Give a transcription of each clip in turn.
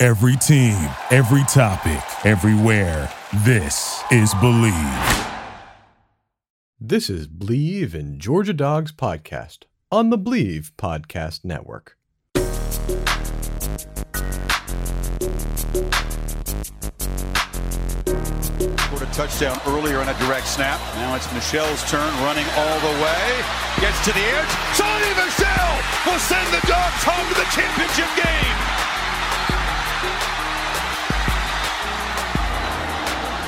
Every team, every topic, everywhere. This is Believe. This is Believe in Georgia Dogs podcast on the Believe Podcast Network. Scored a touchdown earlier on a direct snap. Now it's Michel's turn, running all the way. Gets to the edge. Sony Michel will send the Dogs home to the championship game.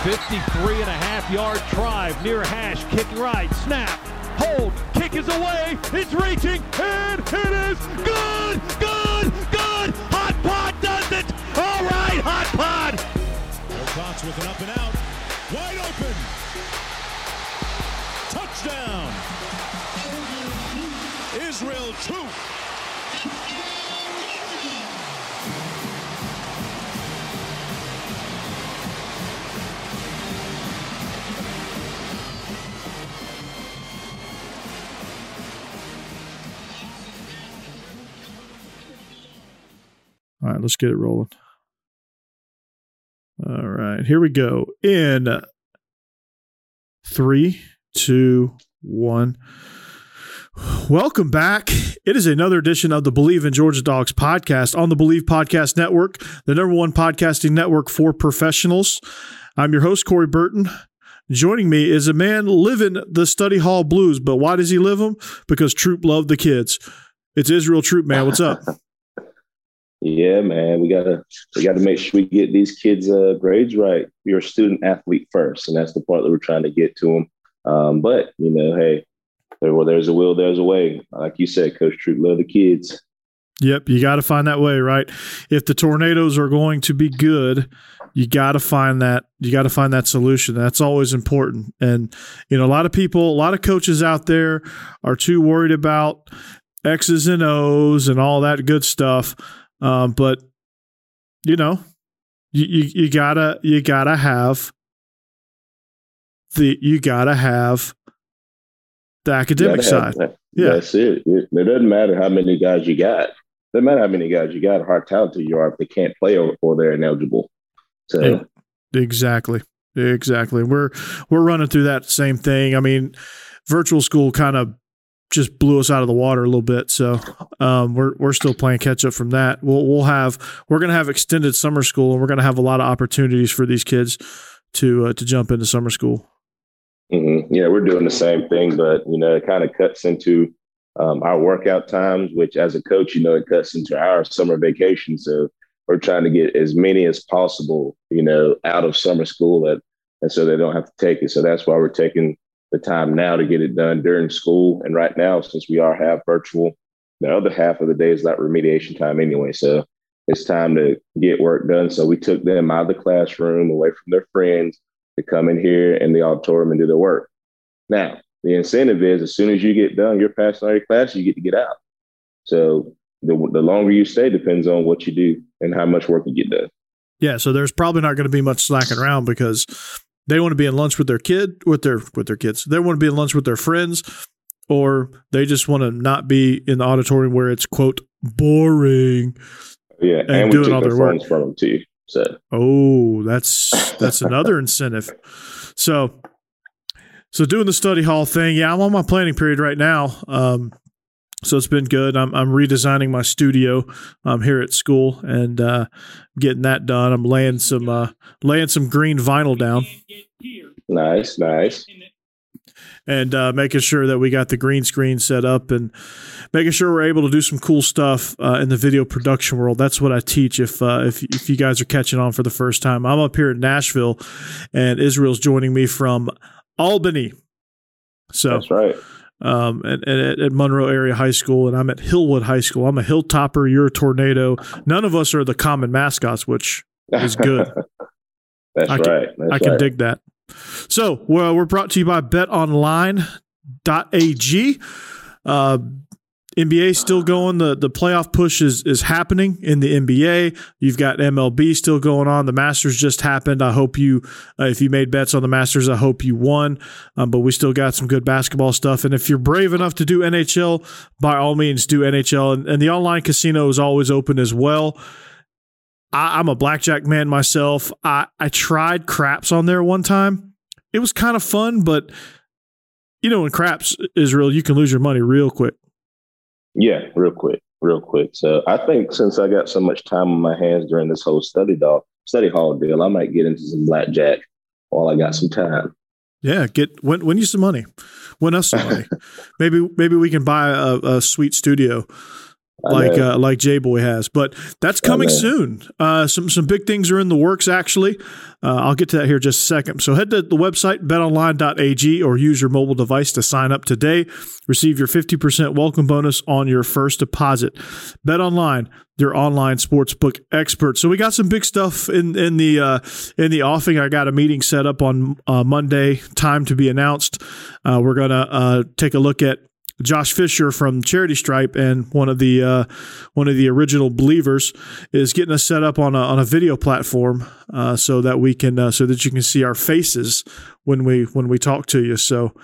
53 and a half yard drive near hash, kick right, snap, hold, kick is away, it's reaching, and it is good, good, good. Hot Rod does it. All right, Hot Rod. Wilcox with an up and out. Wide open. Touchdown. Israel Troupe. All right, let's get it rolling. All right, here we go. In three, two, one. Welcome back. It is another edition of the Believe in Georgia Dogs podcast on the Believe Podcast Network, the number one podcasting network for professionals. I'm your host, Corey Burton. Joining me is a man living the study hall blues, but why does he live them? Because Troupe loved the kids. It's Israel Troupe, man. What's up? Yeah, man, we gotta we gotta make sure we get these kids' uh, grades right. You're a student athlete first, and that's the part that we're trying to get to them. Um, but you know, hey, there, well, there's a will, there's a way. Like you said, Coach Troupe, love the kids. Yep, you got to find that way, right? If the tornadoes are going to be good, you got to find that you got to find that solution. That's always important. And you know, a lot of people, a lot of coaches out there are too worried about X's and O's and all that good stuff. Um, but you know, you, you you gotta you gotta have the you gotta have the academic gotta have side. Yeah. That's it. it. It doesn't matter how many guys you got. doesn't matter how many guys you got, how talented you are if they can't play or, or they're ineligible. So. Exactly. Exactly. We're we're running through that same thing. I mean, virtual school kind of just blew us out of the water a little bit. So um, we're we're still playing catch up from that. We'll we'll have we're going to have extended summer school, and we're going to have a lot of opportunities for these kids to uh, to jump into summer school. hmm Yeah, we're doing the same thing, but you know, it kind of cuts into um, our workout times, which as a coach, you know, it cuts into our summer vacation. So we're trying to get as many as possible, you know, out of summer school, and, and so they don't have to take it. So that's why we're taking the time now to get it done during school. And right now, since we are half virtual, the other half of the day is not remediation time anyway. So it's time to get work done. So we took them out of the classroom, away from their friends, to come in here in the auditorium and do their work. Now, the incentive is as soon as you get done, you're passing all your classes, you get to get out. So the, the longer you stay depends on what you do and how much work you get done. Yeah, so there's probably not going to be much slacking around because they want to be in lunch with their kid with their with their kids. They want to be in lunch with their friends, or they just want to not be in the auditorium where it's quote boring. Yeah, And and, doing all their work. from them too. So Oh, that's that's another incentive. So so doing the study hall thing, yeah, I'm on my planning period right now. Um, so it's been good. I'm I'm redesigning my studio um, here at school and uh, getting that done. I'm laying some uh, laying some green vinyl down nice, nice. and uh, making sure that we got the green screen set up and making sure we're able to do some cool stuff uh, in the video production world. That's what I teach. If uh, if if you guys are catching on for the first time, I'm up here in Nashville, and Israel's joining me from Albany. So That's right. Um, at, at, at, Monroe Area High School, and I'm at Hillwood High School. I'm a Hilltopper. You're a Tornado. None of us are the common mascots, which is good. That's I can, right. That's I can right. dig that. So well, we're brought to you by BetOnline.ag. Uh, NBA still going. The the playoff push is is happening in the NBA. You've got MLB still going on. The Masters just happened. I hope you, uh, if you made bets on the Masters, I hope you won. Um, but we still got some good basketball stuff. And if you're brave enough to do NHL, by all means do NHL. And, and the online casino is always open as well. I, I'm a blackjack man myself. I I tried craps on there one time. It was kind of fun, but you know, in craps, Israel, you can lose your money real quick. Yeah, real quick, real quick. So I think since I got so much time on my hands during this whole study dog study hall deal, I might get into some blackjack while I got some time. Yeah, get win, win you some money, win us some money. maybe maybe we can buy a, a sweet studio like uh, like J Boy has. But that's coming soon. Uh, some some big things are in the works. Actually, uh, I'll get to that here in just a second. So head to the website betonline.ag or use your mobile device to sign up today. Receive your fifty percent welcome bonus on your first deposit. BetOnline, your online sportsbook expert. So we got some big stuff in in the uh, in the offing. I got a meeting set up on uh, Monday. Time to be announced. Uh, we're gonna take a look at Josh Fisher from Charity Stripe and one of the uh, one of the original believers is getting us set up on a on a video platform uh, so that we can uh, so that you can see our faces when we when we talk to you. So.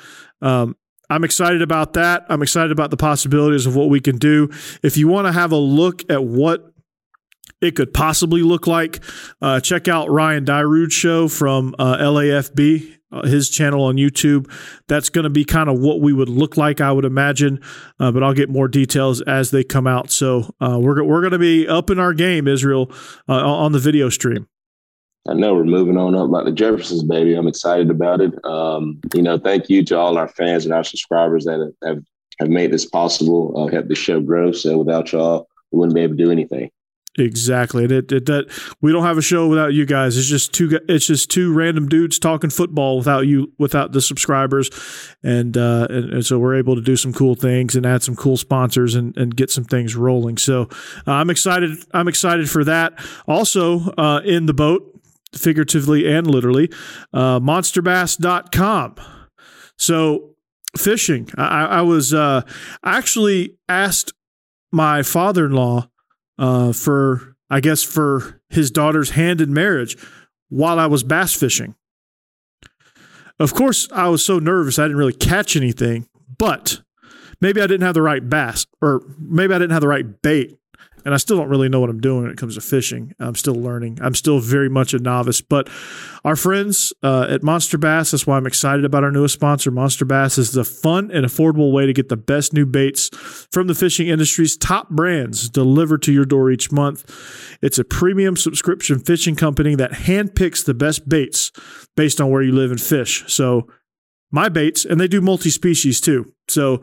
Um, I'm excited about that. I'm excited about the possibilities of what we can do. If you want to have a look at what it could possibly look like, uh, check out Ryan Dyrud show from uh, LAFB uh, his channel on YouTube. That's going to be kind of what we would look like, I would imagine. Uh, but I'll get more details as they come out. So uh, we're we're going to be up in our game, Israel, uh, on the video stream. I know we're moving on up like the Jeffersons, baby. I'm excited about it. Um, you know, thank you to all our fans and our subscribers that have have made this possible, uh, helped the show grow. So without y'all, we wouldn't be able to do anything. Exactly. And it, it, that we don't have a show without you guys. It's just two it's just two random dudes talking football without you without the subscribers. And uh and, and so we're able to do some cool things and add some cool sponsors and, and get some things rolling. So uh, I'm excited I'm excited for that. Also uh in the boat figuratively and literally uh monsterbass.com. So fishing. I, I was uh actually asked my father-in-law uh, for I guess for his daughter's hand in marriage while I was bass fishing. Of course, I was so nervous I didn't really catch anything, but maybe I didn't have the right bass, or maybe I didn't have the right bait. And I still don't really know what I'm doing when it comes to fishing. I'm still learning. I'm still very much a novice. But our friends uh, at Monster Bass, that's why I'm excited about our newest sponsor. Monster Bass is the fun and affordable way to get the best new baits from the fishing industry's top brands delivered to your door each month. It's a premium subscription fishing company that handpicks the best baits based on where you live and fish. So, my baits, and they do multi species too. So,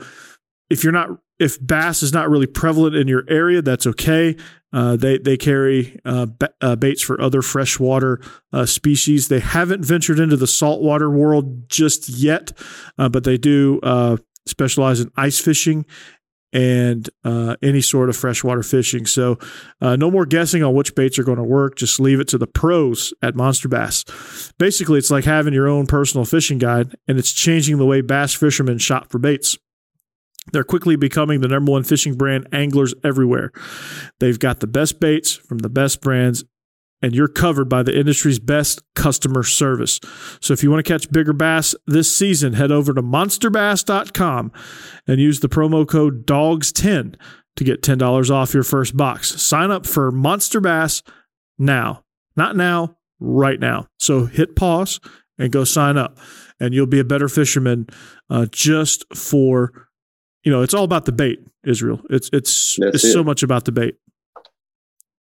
if you're not if bass is not really prevalent in your area, that's okay. Uh, they they carry uh, ba- uh, baits for other freshwater uh, species. They haven't ventured into the saltwater world just yet, uh, but they do uh, specialize in ice fishing and any sort of freshwater fishing. So no more guessing on which baits are going to work. Just leave it to the pros at Monster Bass. Basically, it's like having your own personal fishing guide, and it's changing the way bass fishermen shop for baits. They're quickly becoming the number one fishing brand anglers everywhere. They've got the best baits from the best brands, and you're covered by the industry's best customer service. So if you want to catch bigger bass this season, head over to monsterbass.com and use the promo code DOGS10 to get $10 off your first box. Sign up for Monster Bass now. Not now, right now. So hit pause and go sign up, and you'll be a better fisherman uh, just for you know, it's all about the bait, Israel. It's it's That's it's it. so much about the bait.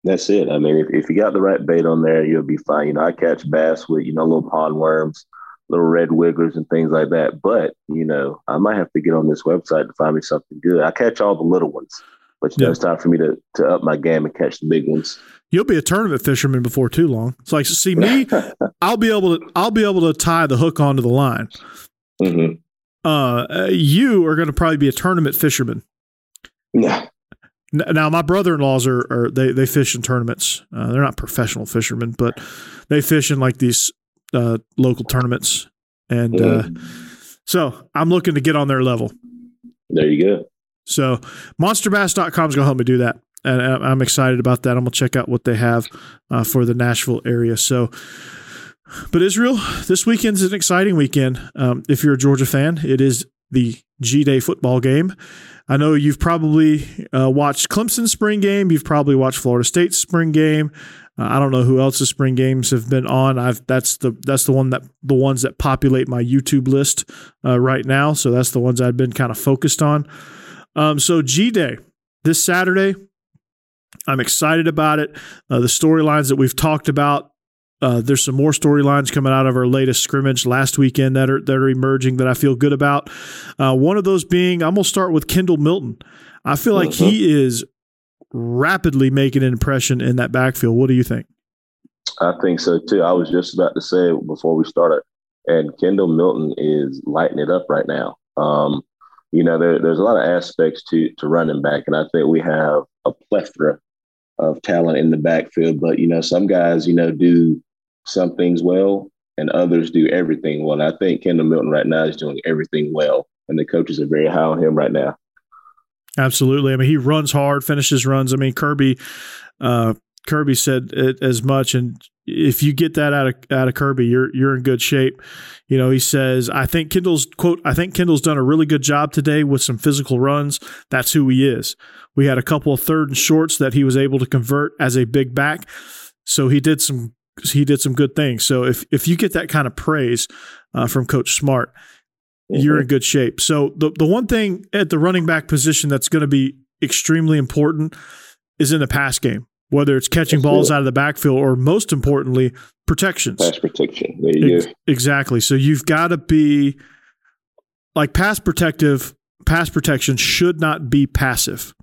That's it. I mean, if, if you got the right bait on there, you'll be fine. You know, I catch bass with, you know, little pond worms, little red wigglers and things like that. But, you know, I might have to get on this website to find me something good. I catch all the little ones, but you know, it's time for me to, to up my game and catch the big ones. You'll be a tournament fisherman before too long. It's like see me, I'll be able to I'll be able to tie the hook onto the line. hmm uh, you are going to probably be a tournament fisherman. Yeah. Now, my brother-in-laws are, are they they fish in tournaments. Uh, they're not professional fishermen, but they fish in like these uh, local tournaments, and mm. so I'm looking to get on their level. There you go. So monsterbass.com is going to help me do that. And I'm excited about that. I'm going to check out what they have uh, for the Nashville area. So, but Israel, this weekend's an exciting weekend. Um, if you're a Georgia fan, it is the G Day football game. I know you've probably uh, watched Clemson's spring game. You've probably watched Florida State's spring game. Uh, I don't know who else's spring games have been on. I've that's the that's the one that the ones that populate my YouTube list uh, right now. So that's the ones I've been kind of focused on. Um, so G Day this Saturday. I'm excited about it. Uh, the storylines that we've talked about. Uh, there's some more storylines coming out of our latest scrimmage last weekend that are that are emerging that I feel good about. Uh, one of those being I'm gonna start with Kendall Milton. I feel like he mm-hmm. is rapidly making an impression in that backfield. What do you think? I think so too. I was just about to say before we started, and Kendall Milton is lighting it up right now. Um, you know, there, there's a lot of aspects to to running back, and I think we have a plethora of talent in the backfield. But you know, some guys, you know, do some things well, and others do everything well. And I think Kendall Milton right now is doing everything well, and the coaches are very high on him right now. Absolutely. I mean, he runs hard, finishes runs. I mean, Kirby, uh, Kirby said it as much, and if you get that out of out of Kirby, you're you're in good shape. You know, he says, I think Kendall's quote, I think Kendall's done a really good job today with some physical runs. That's who he is. We had a couple of third and shorts that he was able to convert as a big back. So he did some he did some good things. So if if you get that kind of praise uh, from Coach Smart, mm-hmm. you're in good shape. So the the one thing at the running back position that's going to be extremely important is in the pass game whether it's catching That's balls out of the backfield or most importantly, protections. Pass protection. There you Ex- go. Exactly. So you've got to be like pass protective, pass protection should not be passive.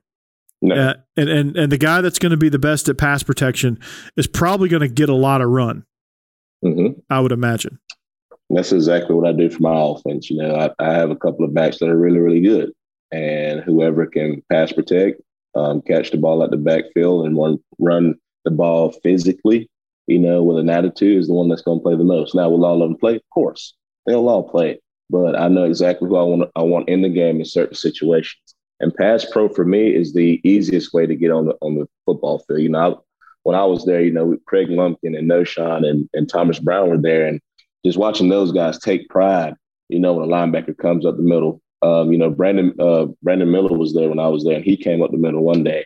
No. Uh, and, and and the guy that's going to be the best at pass protection is probably going to get a lot of run. Mm-hmm. I would imagine. That's exactly what I do for my offense. You know, I, I have a couple of backs that are really, really good, and whoever can pass protect um, catch the ball at the backfield and run run the ball physically, you know, with an attitude is the one that's going to play the most. Now, will all of them play? Of course, they'll all play. But I know exactly who I want. I want in the game in certain situations. And pass pro for me is the easiest way to get on the on the football field. You know, I, when I was there, you know, Kregg Lumpkin and Knowshon and, and Thomas Brown were there, and just watching those guys take pride. You know, when a linebacker comes up the middle um, you know, Brandon uh, Brandon Miller was there when I was there, and he came up the middle one day,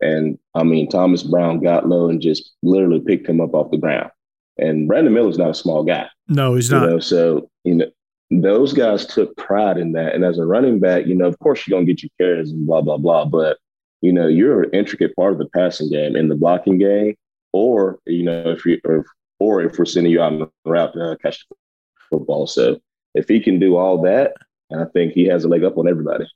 and I mean, Thomas Brown got low and just literally picked him up off the ground. And Brandon Miller's not a small guy. No, he's not. Know? So you know, those guys took pride in that. And as a running back, you know, of course you're gonna get your carries and blah blah blah, but you know, you're an intricate part of the passing game in the blocking game, or you know, if you or, or if we're sending you out on the route to uh, catch the football. So if he can do all that, and I think he has a leg up on everybody.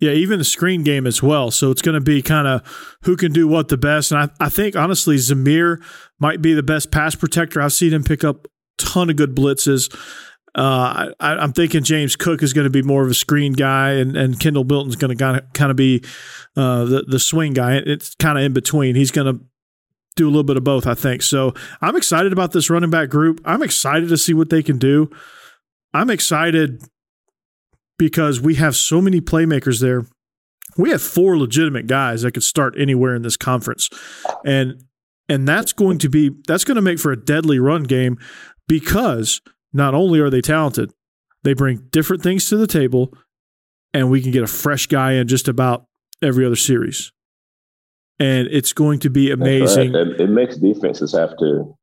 Yeah, even the screen game as well. So it's going to be kind of who can do what the best. And I, I think, honestly, Zamir might be the best pass protector. I've seen him pick up ton of good blitzes. Uh, I, am thinking James Cook is going to be more of a screen guy, and, and Kendall Milton's going to kind of be uh, the the swing guy. It's kind of in between. He's going to do a little bit of both, I think. So I'm excited about this running back group. I'm excited to see what they can do. I'm excited because we have so many playmakers there. We have four legitimate guys that could start anywhere in this conference. And and that's going to be that's going to make for a deadly run game because not only are they talented, they bring different things to the table and we can get a fresh guy in just about every other series. And it's going to be amazing. It, it makes defenses have to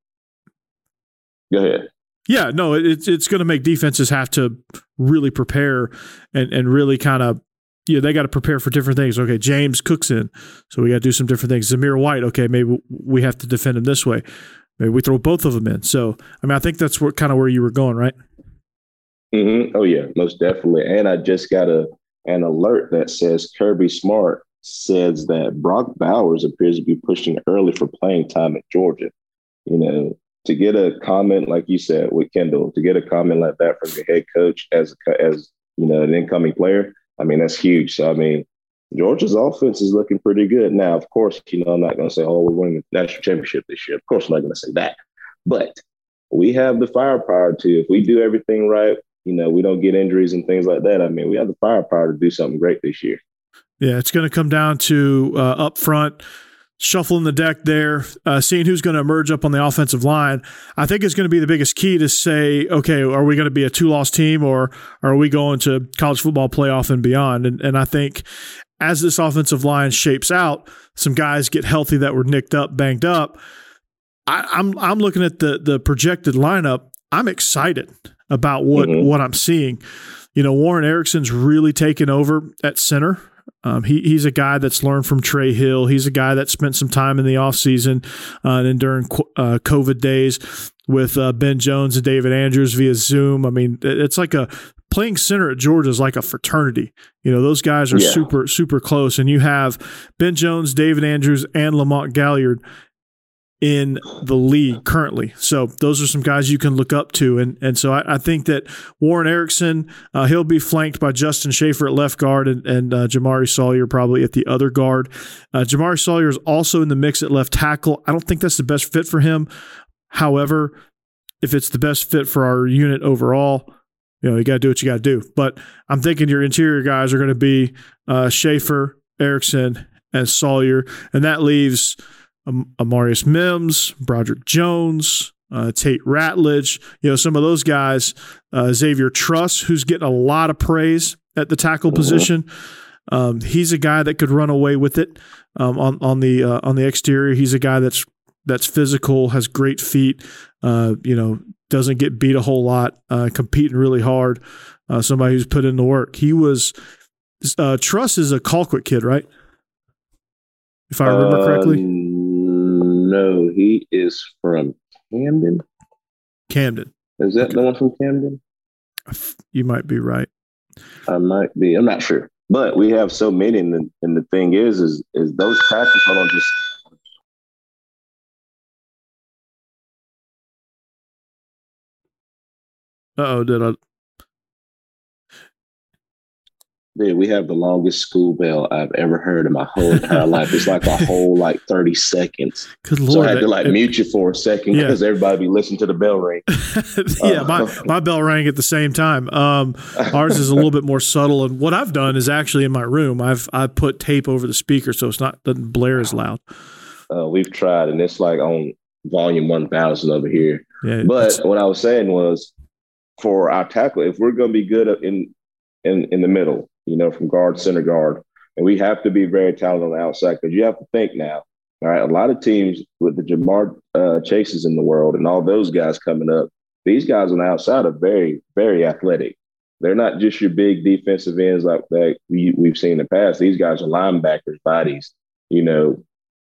go ahead. Yeah, no, it's it's going to make defenses have to really prepare and and really kind of yeah, they got to prepare for different things. Okay, James Cook's in, so we got to do some different things. Zamir White, okay, maybe we have to defend him this way. Maybe we throw both of them in. So, I mean, I think that's what kind of where you were going, right? Mm-hmm. Oh yeah, most definitely. And I just got a an alert that says Kirby Smart says that Brock Bowers appears to be pushing early for playing time at Georgia. You know, to get a comment like you said with Kendall, to get a comment like that from your head coach as as you know, an incoming player, I mean, that's huge. So, I mean, Georgia's offense is looking pretty good. Now, of course, you know, I'm not going to say, oh, we're winning the national championship this year. Of course, I'm not going to say that. But we have the firepower to, if we do everything right, you know, we don't get injuries and things like that. I mean, we have the firepower to do something great this year. Yeah, it's going to come down to uh, up front shuffling the deck there, uh, seeing who's going to emerge up on the offensive line. I think is going to be the biggest key to say, okay, are we going to be a two loss team or are we going to college football playoff and beyond? And, and I think as this offensive line shapes out, some guys get healthy that were nicked up, banged up. I, I'm I'm looking at the the projected lineup. I'm excited about what mm-hmm. what I'm seeing. You know, Warren Ericson's really taken over at center. Um, he, he's a guy that's learned from Trey Hill. He's a guy that spent some time in the offseason uh, and during uh, COVID days with uh, Ben Jones and David Andrews via Zoom. I mean, it's like a playing center at Georgia is like a fraternity. You know, those guys are yeah. super, super close. And you have Ben Jones, David Andrews, and Lamont Gaillard in the league currently. So those are some guys you can look up to. And and so I, I think that Warren Ericson, uh, he'll be flanked by Justin Shaffer at left guard and, and uh, Jamaree Salyer probably at the other guard. Uh, Jamaree Salyer is also in the mix at left tackle. I don't think that's the best fit for him. However, if it's the best fit for our unit overall, you know, you got to do what you got to do. But I'm thinking your interior guys are going to be uh, Shaffer, Ericson, and Salyer, And that leaves – um, Amarius Mims, Broderick Jones, uh, Tate Ratledge, you know, some of those guys, uh, Xavier Truss, who's getting a lot of praise at the tackle position. Um, he's a guy that could run away with it um, on on the uh, on the exterior. He's a guy that's that's physical, has great feet. Uh, you know, doesn't get beat a whole lot, uh, competing really hard. Uh, somebody who's put in the work. He was Truss is a Colquitt kid, right? If I remember correctly. Um, no, he is from Camden. Camden. Is that okay. the one from Camden? You might be right. I might be. I'm not sure. But we have so many, and the, and the thing is, is is those practice. Hold on, just oh, did I? Dude, we have the longest school bell I've ever heard in my whole entire life. It's like a whole like 30 seconds. Good Lord. So I had to like mute you for a second because yeah. everybody be listening to the bell ring. yeah, uh, my, my bell rang at the same time. Um, ours is a little bit more subtle. And what I've done is actually in my room, I've I put tape over the speaker so it's not doesn't blare as loud. Uh, we've tried and it's like on volume 1000 over here. Yeah, but what I was saying was for our tackle, if we're going to be good in in in the middle, you know, from guard, center guard. And we have to be very talented on the outside because you have to think now. All right, a lot of teams with the Ja'Marr uh, Chases in the world and all those guys coming up, these guys on the outside are very, very athletic. They're not just your big defensive ends like that we, we've seen in the past. These guys are linebackers, bodies, you know,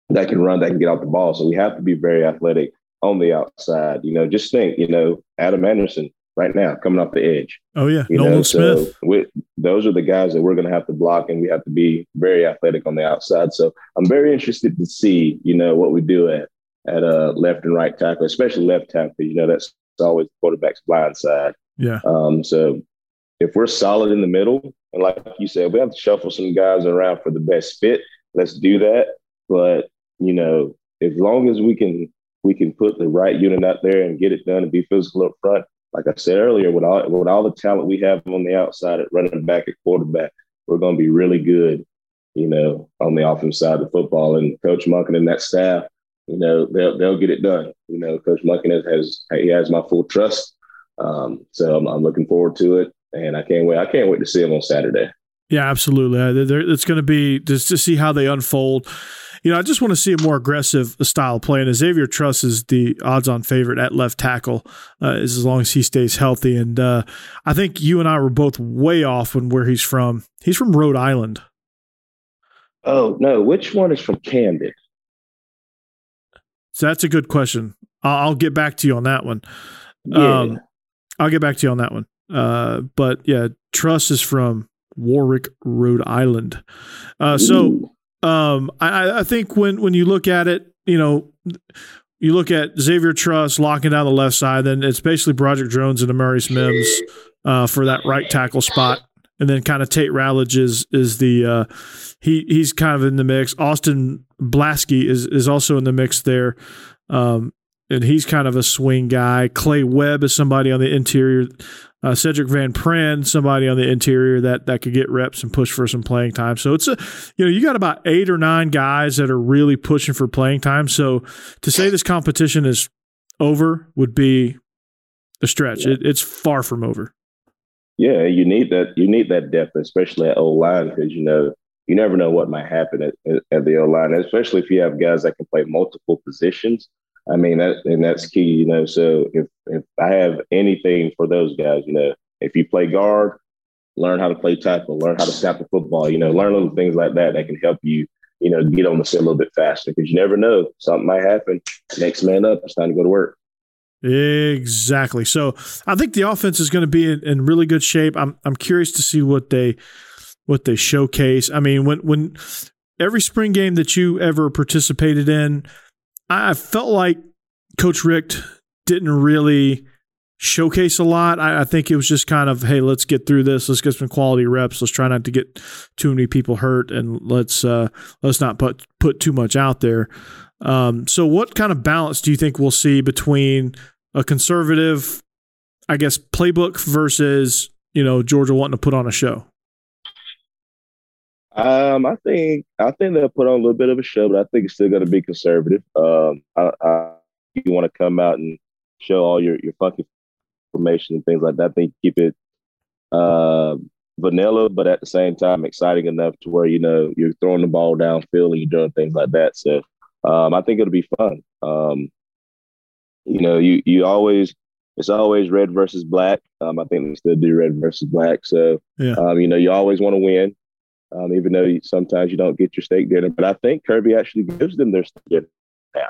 that can run, that can get out the ball. So we have to be very athletic on the outside. You know, just think, you know, Adam Anderson, right now coming off the edge. Oh yeah, you Nolan know, Smith. So those are the guys that we're going to have to block, and we have to be very athletic on the outside. So I'm very interested to see, you know, what we do at at uh, left and right tackle, especially left tackle. You know, that's always the quarterback's blind side. Yeah. Um. So if we're solid in the middle, and like you said, we have to shuffle some guys around for the best fit. Let's do that. But you know, as long as we can we can put the right unit out there and get it done and be physical up front, like I said earlier, with all with all the talent we have on the outside at running back at quarterback, we're going to be really good, you know, on the offensive side of the football. And Coach Monken and that staff, you know, they'll they'll get it done. You know, Coach Monken has he has my full trust. Um, so I'm, I'm looking forward to it, and I can't wait. I can't wait to see him on Saturday. Yeah, absolutely. Uh, it's going to be just to see how they unfold you know, I just want to see a more aggressive style of play. And Xavier Truss is the odds on favorite at left tackle uh, as long as he stays healthy. And uh, I think you and I were both way off on where he's from. He's from Rhode Island. Oh, no. Which one is from Camden? So that's a good question. I'll, I'll get back to you on that one. Yeah. Um, I'll get back to you on that one. Uh, but yeah, Truss is from Warwick, Rhode Island. Uh, so um, I, I think when when you look at it, you know, you look at Xavier Truss locking down the left side, then it's basically Broderick Jones and Amarius Mims uh, for that right tackle spot. and then kind of Tate Ratledge is is the uh, he he's kind of in the mix. Austin Blaske is is also in the mix there. Um, and he's kind of a swing guy. Clay Webb is somebody on the interior. Uh, Cedric Van Pran, somebody on the interior that that could get reps and push for some playing time. So it's a, you know, you got about eight or nine guys that are really pushing for playing time. So to say this competition is over would be a stretch. It, it's far from over. Yeah, you need that. You need that depth, especially at O line, because you know you never know what might happen at, at the O line, especially if you have guys that can play multiple positions. I mean, that and that's key, you know. So if if I have anything for those guys, you know, if you play guard, learn how to play tackle, learn how to snap the football, you know, learn little things like that that can help you, you know, get on the field a little bit faster because you never know something might happen. Next man up, it's time to go to work. Exactly. So I think the offense is going to be in, in really good shape. I'm I'm curious to see what they what they showcase. I mean, when when every spring game that you ever participated in, I felt like Coach Richt didn't really showcase a lot. I, I, think it was just kind of, hey, let's get through this. Let's get some quality reps. Let's try not to get too many people hurt, and let's uh, let's not put put too much out there. Um, so, what kind of balance do you think we'll see between a conservative, I guess, playbook versus you know Georgia wanting to put on a show? Um, I think I think they'll put on a little bit of a show, but I think it's still going to be conservative. Um, I, I, you want to come out and show all your your funky information and things like that. I think keep it uh, vanilla, but at the same time exciting enough to where you know you're throwing the ball downfield and you're doing things like that. So um, I think it'll be fun. Um, you know, you you always it's always red versus black. Um, I think they still do red versus black. So yeah. um, you know, you always want to win um, even though you, sometimes you don't get your steak dinner. But I think Kirby actually gives them their steak dinner now.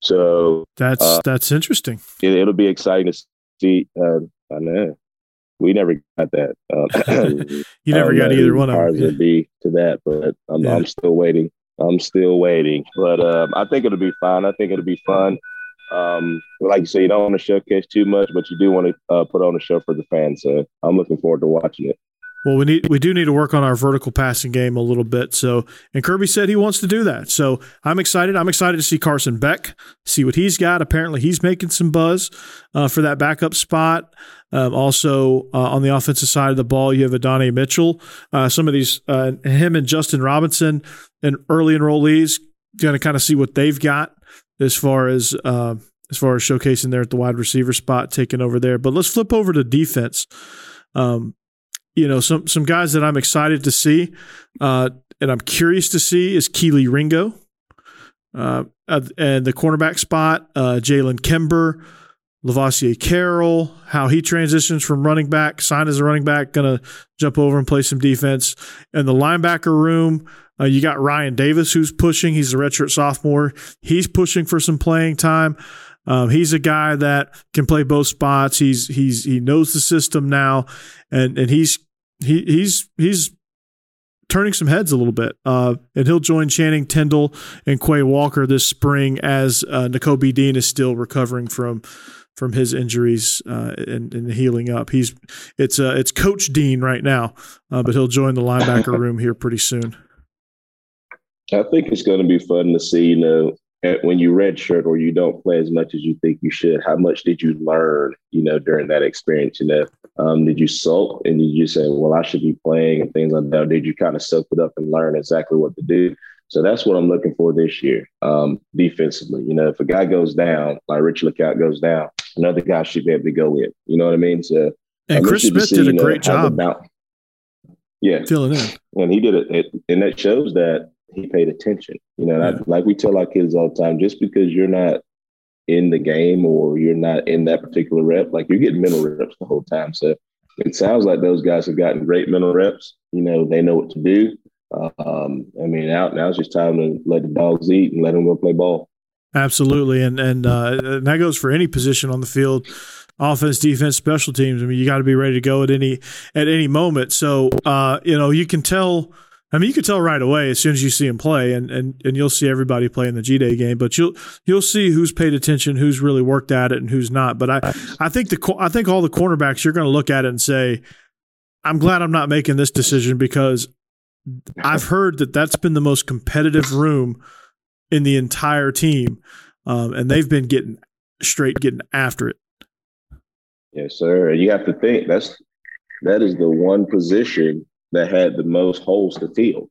So that's uh, that's interesting. It, will be exciting to see. Uh, I know we never got that. Uh, you never got either one of them. Yeah. be to that, but I'm, yeah. I'm still waiting. I'm still waiting, but um, I think it'll be fine. I think it'll be fun. Um, like you say, you don't want to showcase too much, but you do want to uh, put on a show for the fans. So I'm looking forward to watching it. Well, we need we do need to work on our vertical passing game a little bit. So, and Kirby said he wants to do that. So, I'm excited. I'm excited to see Carson Beck, see what he's got. Apparently, he's making some buzz uh, for that backup spot. Um, also, uh, on the offensive side of the ball, you have Adonai Mitchell. Uh, some of these, uh, him and Justin Robinson, and early enrollees, going to kind of see what they've got as far as uh, as far as showcasing there at the wide receiver spot, taking over there. But let's flip over to defense. Um, you know, some some guys that I'm excited to see uh, and I'm curious to see is Kelee Ringo. Uh, and the cornerback spot, uh, Jalen Kimber, Lovasea Carroll, how he transitions from running back, signed as a running back, going to jump over and play some defense. And the linebacker room, uh, you got Ryan Davis who's pushing. He's a redshirt sophomore. He's pushing for some playing time. Um, he's a guy that can play both spots. He's he's he knows the system now, and and he's he he's he's turning some heads a little bit. Uh, and he'll join Channing Tindall and Quay Walker this spring as uh, Nakobe Dean is still recovering from from his injuries uh, and, and, healing up. He's it's uh, it's Coach Dean right now, uh, but he'll join the linebacker room here pretty soon. I think it's going to be fun to see. You know, when you redshirt or you don't play as much as you think you should, how much did you learn, you know, during that experience? You know, um, did you sulk and did you say, well, I should be playing and things like that? Or did you kind of soak it up and learn exactly what to do? So that's what I'm looking for this year, um, defensively. You know, if a guy goes down, like Rich LeCounte goes down, another guy should be able to go in. You know what I mean? So, and Chris Smith see, did a you know, great job. yeah, filling in, and he did it, it, and that shows that he paid attention. You know, yeah. I, like we tell our kids all the time, just because you're not in the game or you're not in that particular rep, like you're getting mental reps the whole time. So it sounds like those guys have gotten great mental reps. You know, they know what to do. Um, I mean, out now it's just time to let the dogs eat and let them go play ball. Absolutely, and and, uh, and that goes for any position on the field offense, defense, special teams. I mean, you got to be ready to go at any at any moment. So, uh, you know, you can tell I mean, you can tell right away as soon as you see him play, and and and you'll see everybody play in the G Day game. But you'll you'll see who's paid attention, who's really worked at it, and who's not. But I I think the I think all the cornerbacks you're going to look at it and say, I'm glad I'm not making this decision because I've heard that that's been the most competitive room in the entire team, um, and they've been getting straight getting after it. Yes, sir. You have to think that's that is the one position that had the most holes to fill.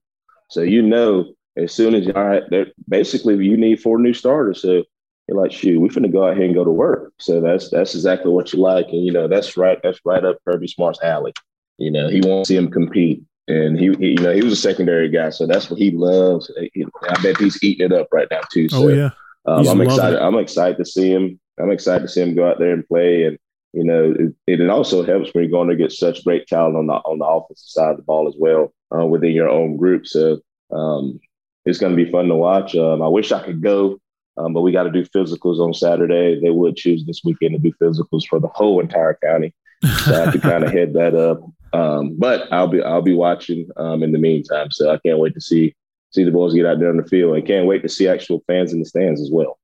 So you know, as soon as all right, basically you need four new starters. So you're like, shoot, we're gonna go out here and go to work. So that's that's exactly what you like, and you know that's right. That's right up Kirby Smart's alley. You know, he wants to see him compete, and he, he, you know, he was a secondary guy, so that's what he loves. I bet he's eating it up right now too. So, oh yeah, um, I'm excited. It. I'm excited to see him. I'm excited to see him go out there and play, and you know, it, it also helps when you're going to get such great talent on the on the offensive side of the ball as well uh, within your own group. So um, it's going to be fun to watch. Um, I wish I could go. Um, but we got to do physicals on Saturday. They would choose this weekend to do physicals for the whole entire county. So I have to kind of head that up. Um, but I'll be I'll be watching um, in the meantime. So I can't wait to see see the boys get out there on the field, and can't wait to see actual fans in the stands as well.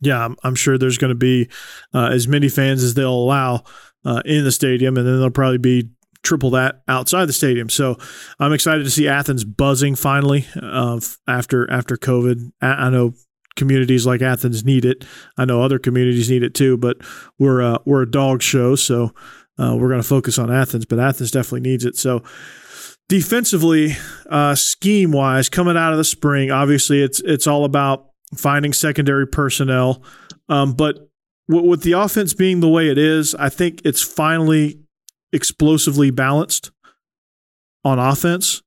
Yeah, I'm, I'm sure there's going to be uh, as many fans as they'll allow uh, in the stadium, and then there'll probably be triple that outside the stadium. So I'm excited to see Athens buzzing finally uh, after after COVID. I know communities like Athens need it. I know other communities need it too, but we're uh, we're a dog show, so uh, we're going to focus on Athens. But Athens definitely needs it. So defensively, uh, scheme wise, coming out of the spring, obviously it's it's all about finding secondary personnel. Um, but w- with the offense being the way it is, I think it's finally explosively balanced on offense.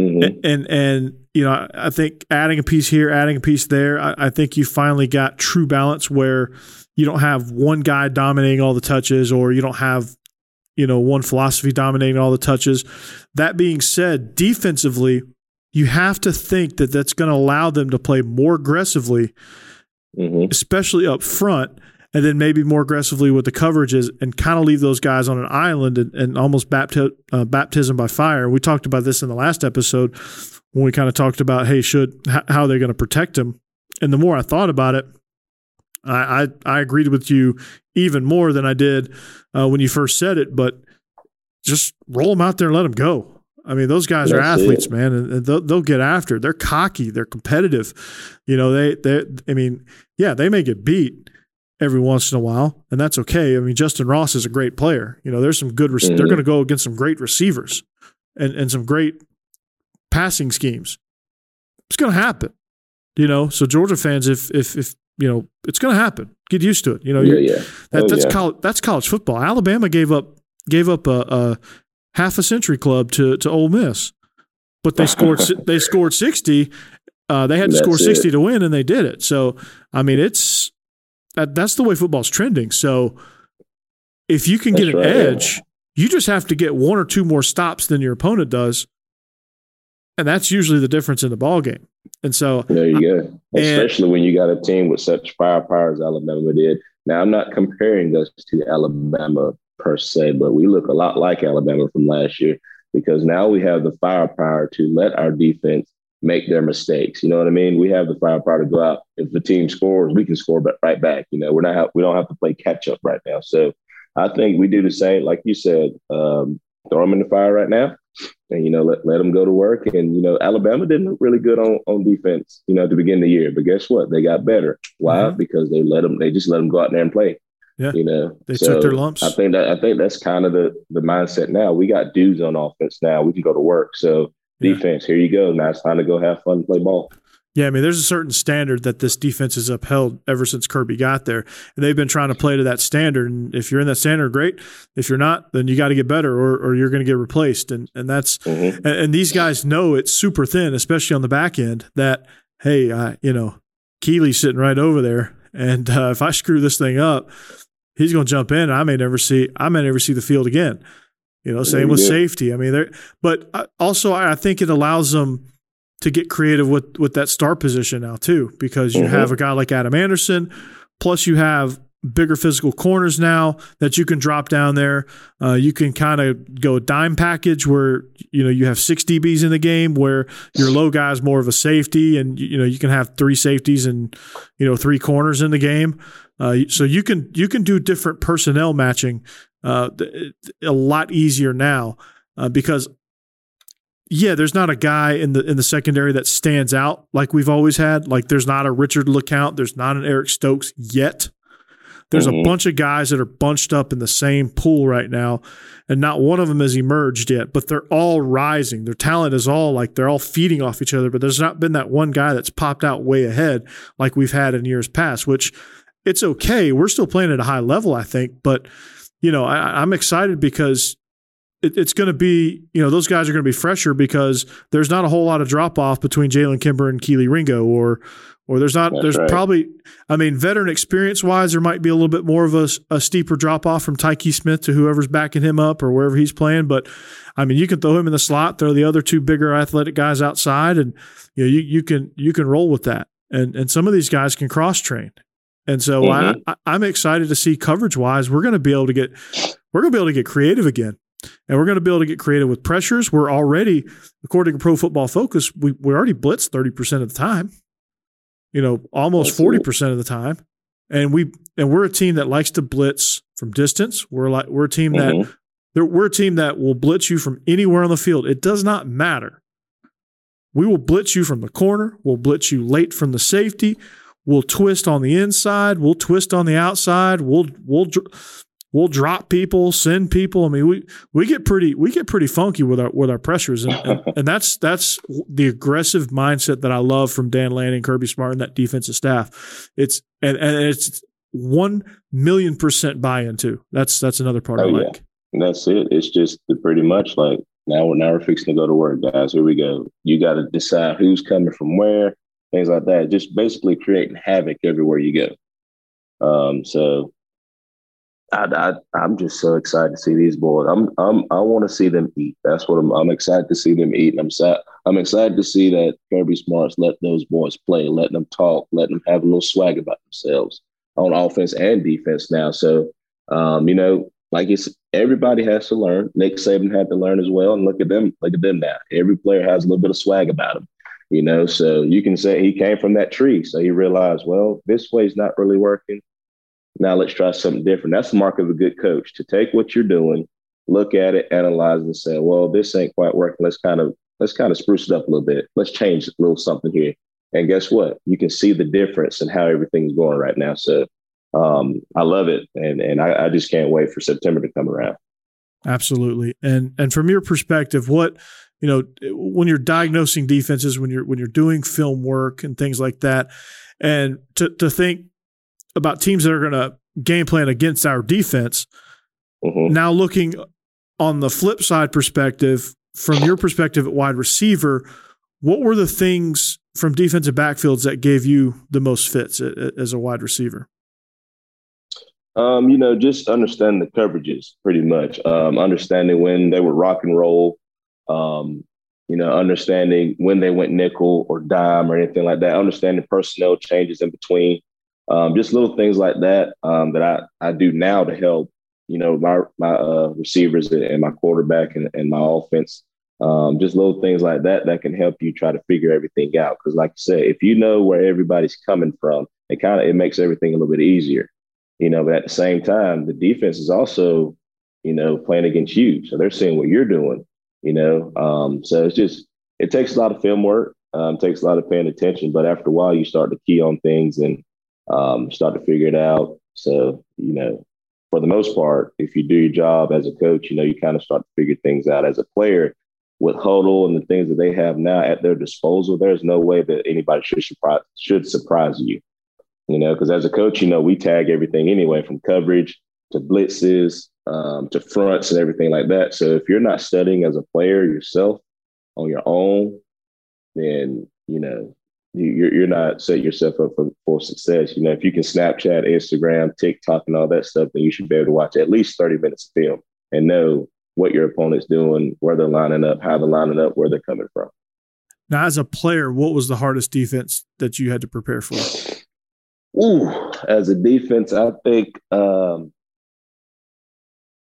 Mm-hmm. And and you know, I think adding a piece here, adding a piece there, I, I, think you finally got true balance where you don't have one guy dominating all the touches, or you don't have you know one philosophy dominating all the touches. That being said, defensively, you have to think that that's going to allow them to play more aggressively, mm-hmm. especially up front and then maybe more aggressively with the coverages and kind of leave those guys on an island and, and almost bapti- uh, baptism by fire. We talked about this in the last episode when we kind of talked about, hey, should how they're going to protect him. And the more I thought about it, I, I, I agreed with you even more than I did uh, when you first said it. But just roll them out there and let them go. I mean, those guys That's are athletes, it. man, and they'll, they'll, get after. It. They're cocky. They're competitive. You know, they they. I mean, yeah, they may get beat, every once in a while, and that's okay. I mean, Justin Ross is a great player. You know, there's some good. mm-hmm. They're going to go against some great receivers and and some great passing schemes. It's going to happen. You know, so Georgia fans, if if if you know, it's going to happen. Get used to it. You know, yeah, yeah. That, oh, that's yeah. college. That's college football. Alabama gave up gave up a, a half a century club to to Ole Miss, but they scored they scored sixty. Uh, they had to that's score sixty it. to win, and they did it. So I mean, it's that that's the way football's trending. So if you can that's get an right, edge, yeah. you just have to get one or two more stops than your opponent does, and that's usually the difference in the ball game. And so there you go. Especially and, when you got a team with such firepower as Alabama did. Now I'm not comparing us to Alabama per se, but we look a lot like Alabama from last year because now we have the firepower to let our defense make their mistakes. You know what I mean? We have the firepower to go out. If the team scores, we can score but right back. You know, we're not we don't have to play catch up right now. So I think we do the same, like you said, um, throw them in the fire right now, and you know let let them go to work. And you know, Alabama didn't look really good on on defense, you know, at the beginning of the year. But guess what? They got better. Why? Mm-hmm. Because they let them. They just let them go out there and play. Yeah. You know, they so took their lumps. I think that I think that's kind of the the mindset now. We got dudes on offense now. We can go to work. So defense. Here you go. Now it's time to go have fun, play ball. Yeah, I mean, there's a certain standard that this defense has upheld ever since Kirby got there, and they've been trying to play to that standard. And if you're in that standard, great. If you're not, then you got to get better, or, or you're going to get replaced. And and that's mm-hmm. and, and, these guys know it's super thin, especially on the back end. That hey, uh, you know, Kelee's sitting right over there, and uh, if I screw this thing up, he's going to jump in, and I may never see I may never see the field again. You know, same with safety. I mean, there, but also I think it allows them to get creative with with that star position now too, because you mm-hmm. have a guy like Adam Anderson, plus you have bigger physical corners now that you can drop down there. Uh, you can kind of go dime package where you know you have six DBs in the game, where your low guy is more of a safety, and you know you can have three safeties and you know three corners in the game. Uh, so you can you can do different personnel matching uh, a lot easier now uh, because yeah, there's not a guy in the in the secondary that stands out like we've always had. Like there's not a Richard LeCounte, there's not an Eric Stokes yet. There's mm-hmm. a bunch of guys that are bunched up in the same pool right now, and not one of them has emerged yet, but they're all rising. Their talent is all like they're all feeding off each other, but there's not been that one guy that's popped out way ahead like we've had in years past, which it's okay. We're still playing at a high level, I think, but you know, I, I'm excited because it, it's going to be, you know, those guys are going to be fresher because there's not a whole lot of drop off between Jalen Kimber and Kelee Ringo, or or there's not, That's there's right. probably, I mean, veteran experience wise, there might be a little bit more of a, a steeper drop off from Tykee Smith to whoever's backing him up or wherever he's playing. But I mean, you can throw him in the slot, throw the other two bigger athletic guys outside, and you know, you, you can you can roll with that. And and some of these guys can cross train. And so mm-hmm. I, I'm excited to see coverage wise, we're going to be able to get we're going to be able to get creative again. And we're going to be able to get creative with pressures. We're already, according to Pro Football Focus, we, we already blitz 30% of the time, you know, almost 40% of the time. And we and we're a team that likes to blitz from distance. We're like we're a team mm-hmm. that we're a team that will blitz you from anywhere on the field. It does not matter. We will blitz you from the corner. We'll blitz you late from the safety. We'll twist on the inside. We'll twist on the outside. We'll we'll we'll drop people, send people. I mean, we we get pretty we get pretty funky with our with our pressures, and, and, and, that's that's the aggressive mindset that I love from Dan Lanning, Kirby Smart, and that defensive staff. It's and, and it's one million percent buy into. That's that's another part oh, I like. Yeah. That's it. It's just pretty much like now we're now we're fixing to go to work, guys. Here we go. You got to decide who's coming from where, things like that. Just basically creating havoc everywhere you go. Um, so I, I, am just so excited to see these boys. I'm, I'm, I want to see them eat. That's what I'm. I'm excited to see them eat. And I'm sad. I'm excited to see that Kirby Smarts let those boys play, letting them talk, letting them have a little swag about themselves on offense and defense now. So, um, you know, like it's everybody has to learn. Nick Saban had to learn as well. And look at them, look at them now. Every player has a little bit of swag about him. You know, so you can say he came from that tree. So he realized, well, this way is not really working now let's try something different. That's the mark of a good coach to take what you're doing, look at it, analyze, and say, well, this ain't quite working. Let's kind of let's kind of spruce it up a little bit. Let's change a little something here. And guess what? You can see the difference in how everything's going right now. So um, I love it, and and I, I just can't wait for September to come around. Absolutely. And and from your perspective, what you know when you're diagnosing defenses, when you're when you're doing film work and things like that, and to to think about teams that are going to game plan against our defense. Mm-hmm. Now, looking on the flip side perspective, from your perspective at wide receiver, what were the things from defensive backfields that gave you the most fits as a wide receiver? Um, you know, just understanding the coverages pretty much. Um, understanding when they would rock and roll. Um, you know, understanding when they went nickel or dime or anything like that. Understanding personnel changes in between um, just little things like that um, that I, I do now to help you know my my uh, receivers and my quarterback and, and my offense um, just little things like that that can help you try to figure everything out because like you said if you know where everybody's coming from it kind of it makes everything a little bit easier you know but at the same time the defense is also you know playing against you so they're seeing what you're doing you know um, so it's just it takes a lot of film work um, takes a lot of paying attention but after a while you start to key on things and um, start to figure it out. So, you know, for the most part, if you do your job as a coach, you know, you kind of start to figure things out as a player with Huddle and the things that they have now at their disposal. There's no way that anybody should surprise, should surprise you, you know, because as a coach, you know, we tag everything anyway from coverage to blitzes um, to fronts and everything like that. So if you're not studying as a player yourself on your own, then, you know, you're, you're not setting yourself up for, for success. You know, if you can Snapchat, Instagram, TikTok, and all that stuff, then you should be able to watch at least 30 minutes of film and know what your opponent's doing, where they're lining up, how they're lining up, where they're coming from. Now, as a player, what was the hardest defense that you had to prepare for? Ooh, as a defense, I think, um,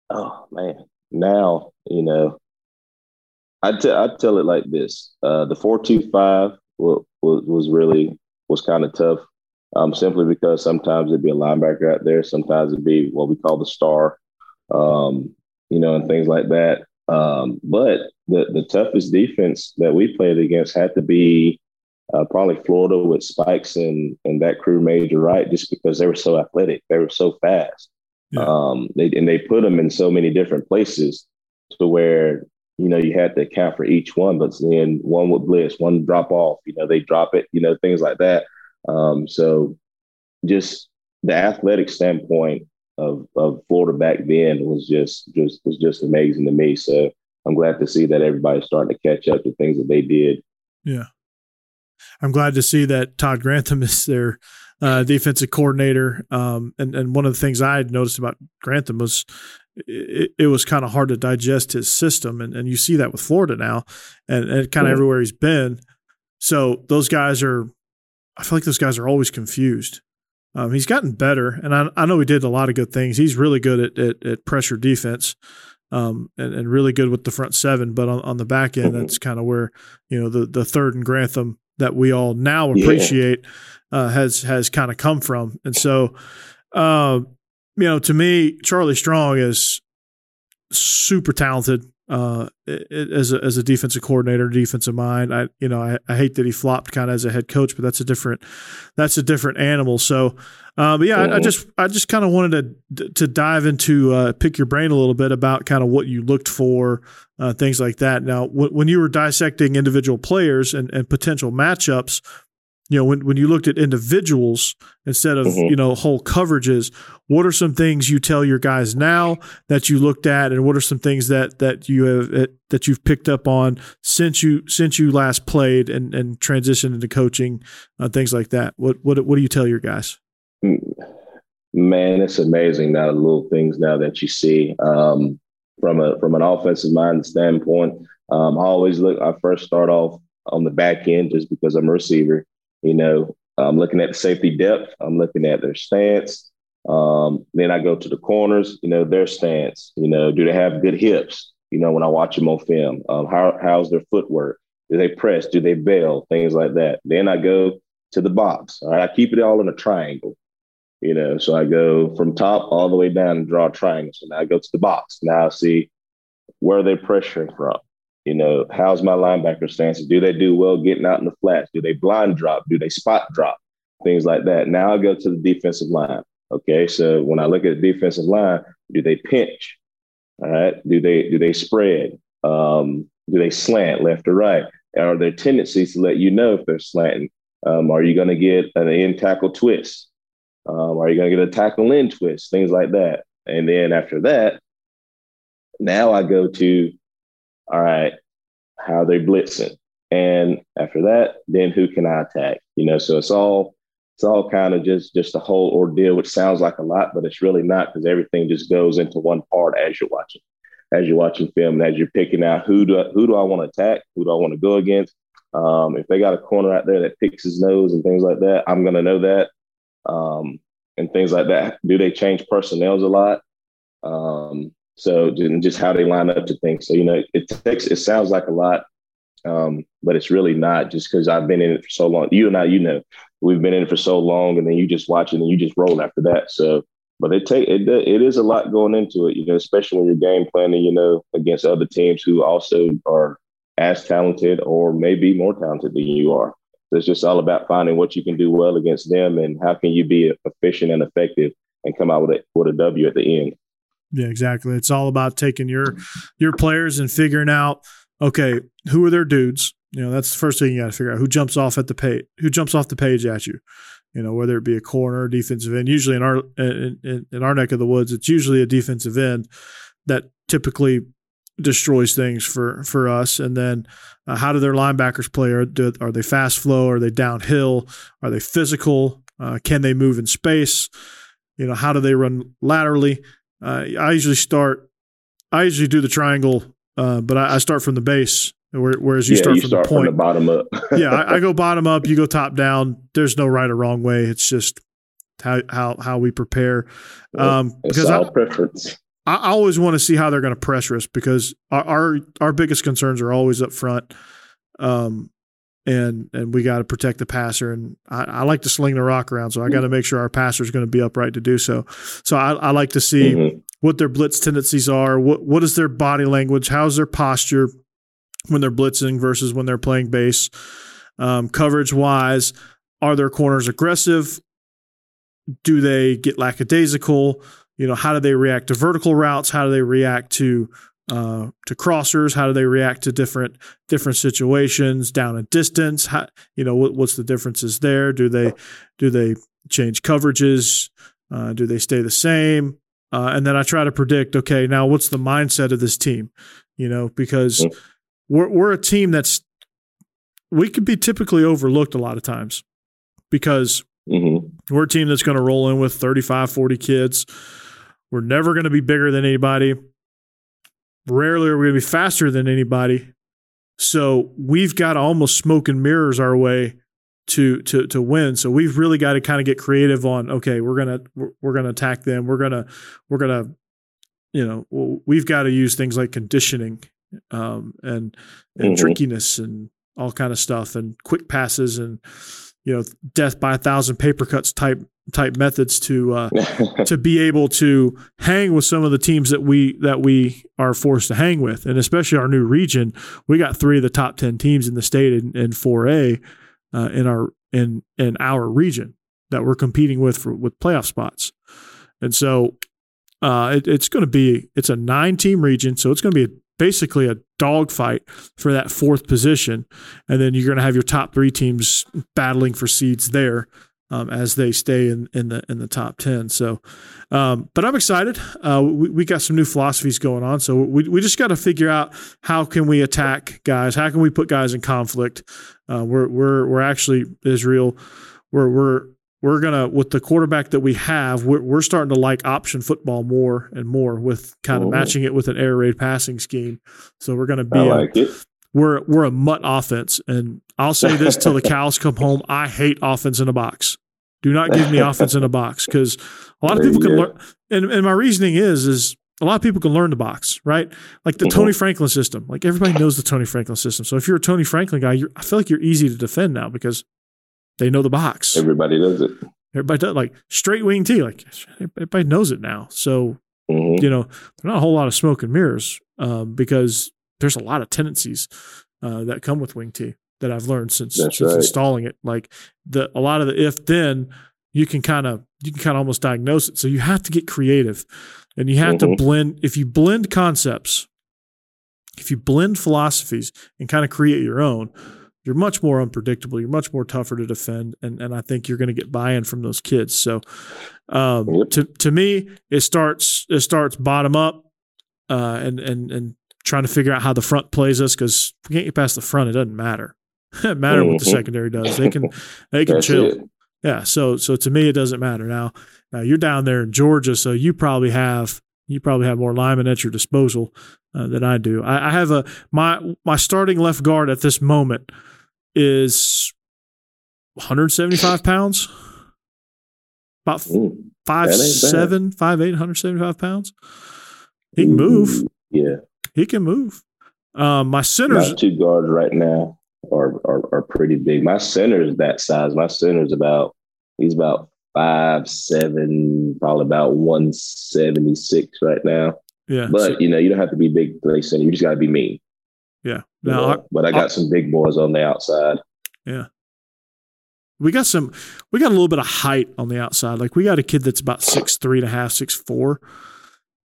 oh man, now, you know, I, t- I tell I'd tell it like this uh, the 425 was, was really was kind of tough. Um, simply because sometimes it'd be a linebacker out there, sometimes it'd be what we call the star, um, you know, and things like that. Um, but the the toughest defense that we played against had to be uh, probably Florida with Spikes and and that crew major right, just because they were so athletic, they were so fast. Yeah. Um, they and they put them in so many different places to where you know you had to account for each one. But then one would blitz, one drop off. You know they drop it. You know things like that. Um, so just the athletic standpoint of of Florida back then was just just was just amazing to me. So I'm glad to see that everybody's starting to catch up to things that they did. Yeah. I'm glad to see that Todd Grantham is their uh, defensive coordinator. Um, and, and one of the things I had noticed about Grantham was it, it was kind of hard to digest his system. And, and you see that with Florida now and, and kind of everywhere he's been. So those guys are, I feel like those guys are always confused. Um, he's gotten better, and I, I, know he did a lot of good things. He's really good at, at, at pressure defense, um, and, and, really good with the front seven. But on, on the back end, that's kind of where you know the the third and Grantham that we all now appreciate. Uh, has has kind of come from. And so, uh, you know, to me, Charlie Strong is super talented uh, as a as a defensive coordinator, defensive mind. I you know I, I hate that he flopped kind of as a head coach, but that's a different that's a different animal. So, uh, but yeah, I, I, just I just kind of wanted to to dive into uh, pick your brain a little bit about kind of what you looked for, uh, things like that. Now, w- when you were dissecting individual players and, and potential matchups, you know, when, when you looked at individuals instead of, mm-hmm. you know, whole coverages, what are some things you tell your guys now that you looked at and what are some things that, that you have, eh, that you've picked up on since you, since you last played and, and transitioned into coaching, uh, things like that? What, what, what do you tell your guys? Man, it's amazing now, the little things now that you see, um, from a, from an offensive mind standpoint. Um, I always look, I first start off on the back end just because I'm a receiver. You know, I'm looking at the safety depth. I'm looking at their stance. Um, then I go to the corners. You know, their stance. You know, do they have good hips? You know, when I watch them on film, um, how how's their footwork? Do they press? Do they bail? Things like that. Then I go to the box. All right, I keep it all in a triangle. You know, so I go from top all the way down and draw a triangle. So now I go to the box. Now I see where they're pressuring from. You know, how's my linebacker stance? Do they do well getting out in the flats? Do they blind drop? Do they spot drop? Things like that. Now I go to the defensive line. Okay, so when I look at the defensive line, do they pinch? All right. Do they do they spread? Um, do they slant left or right? Are there tendencies to let you know if they're slanting? Um, are you going to get an end tackle twist? Um, are you going to get a tackle in twist? Things like that. And then after that, now I go to all right, how are they blitzing? And after that, then who can I attack? You know, so it's all it's all kind of just just a whole ordeal, which sounds like a lot, but it's really not because everything just goes into one part as you're watching, as you're watching film, and as you're picking out who do I, who do I want to attack, who do I want to go against. Um, if they got a corner out there that picks his nose and things like that, I'm gonna know that, um, and things like that. Do they change personnels a lot? Um, so just how they line up to things. So you know, it takes it sounds like a lot, um, but it's really not. Just because I've been in it for so long. You and I, you know, we've been in it for so long, and then you just watch it and you just roll after that. So, but it take it it is a lot going into it. You know, especially when you're game planning. You know, against other teams who also are as talented or maybe more talented than you are. So it's just all about finding what you can do well against them and how can you be efficient and effective and come out with a with a W at the end. Yeah, exactly. It's all about taking your your players and figuring out, okay, who are their dudes? You know, that's the first thing you got to figure out. Who jumps off at the page? Who jumps off the page at you? You know, whether it be a corner, defensive end. Usually in our in, in, our neck of the woods, it's usually a defensive end that typically destroys things for for us. And then, uh, how do their linebackers play? Are do, are they fast flow? Are they downhill? Are they physical? Uh, can they move in space? You know, how do they run laterally? Uh, I usually start. I usually do the triangle, uh, but I, I, start from the base, whereas you yeah, start you from start the point. From the bottom up. yeah, I, I, go bottom up. You go top down. There's no right or wrong way. It's just how how how we prepare. Um, because all I, preference. I always want to see how they're going to pressure us because our, our, our biggest concerns are always up front. Um, and and we got to protect the passer. And I, I, like to sling the rock around, so I got to make sure our passer is going to be upright to do so. So I, I like to see mm-hmm. what their blitz tendencies are, what what is their body language, how's their posture when they're blitzing versus when they're playing base. Um, coverage wise, are their corners aggressive? Do they get lackadaisical? You know, how do they react to vertical routes? How do they react to uh, to crossers? How do they react to different different situations down a distance? How, you know, what, what's the differences there? Do they do they change coverages? Uh, do they stay the same? Uh, and then I try to predict. Okay, now what's the mindset of this team? You know, because mm. we're we're a team that's we could be typically overlooked a lot of times because mm-hmm. we're a team that's going to roll in with 35, 40 kids. We're never going to be bigger than anybody. Rarely are we going to be faster than anybody. So we've got to almost smoke and mirrors our way to to to win. So we've really got to kind of get creative on. Okay, we're gonna we're, gonna attack them. We're gonna we're gonna you know we've got to use things like conditioning um, and and mm-hmm. trickiness and all kind of stuff and quick passes and you know death by a thousand paper cuts type type methods to uh, to be able to hang with some of the teams that we that we are forced to hang with, and especially our new region. We got three of the top ten teams in the state in, in 4A uh, in our in in our region that we're competing with for with playoff spots, and so uh, it, it's going to be it's a nine team region, so it's going to be a, basically a dogfight for that fourth position, and then you're going to have your top three teams battling for seeds there um, as they stay in, in the in the top ten. So, um, but I'm excited. Uh, we, we got some new philosophies going on, so we we just got to figure out how can we attack guys, how can we put guys in conflict. Uh, we're we're we're actually Israel. We're we're we're gonna with the quarterback that we have, we're, we're starting to like option football more and more with kind of mm-hmm. matching it with an air raid passing scheme. So we're gonna be like a, we're we're a mutt offense, and I'll say this till the cows come home: I hate offense in a box. Do not give me offense in a box because a lot of people can learn. And, and my reasoning is is a lot of people can learn the box, right? Like the mm-hmm. Tony Franklin system. Like everybody knows the Tony Franklin system. So if you're a Tony Franklin guy, I feel like you're easy to defend now because they know the box. Everybody does it. Everybody does like straight wing T. Like everybody knows it now. So mm-hmm. you know, there's not a whole lot of smoke and mirrors um, because there's a lot of tendencies uh, that come with wing T that I've learned since, since right. installing it. Like the a lot of the if then you can kind of you can kind of almost diagnose it. So you have to get creative, and you have mm-hmm. to blend. If you blend concepts, if you blend philosophies and kind of create your own, you're much more unpredictable. You're much more tougher to defend, and and I think you're going to get buy-in from those kids. So, um, to to me, it starts it starts bottom up, uh, and and and trying to figure out how the front plays us because if we can't get past the front, it doesn't matter. it matter mm-hmm. what the mm-hmm. secondary does. They can they can chill. It. Yeah. So so to me, it doesn't matter. Now now you're down there in Georgia, so you probably have you probably have more linemen at your disposal uh, than I do. I, I have a my my starting left guard at this moment is 175 pounds, about five seven, five eight, 175 pounds. He can move. Yeah, he can move. Um, my centers two guards right now are, are are pretty big. My center is that size. My center is about he's about five seven, probably about one seventy six right now. Yeah, but so, you know you don't have to be big play center. You just got to be mean. Yeah. Now, I, but I got I, some big boys on the outside. Yeah. We got some. We got a little bit of height on the outside. Like we got a kid that's about six three and a half, six four.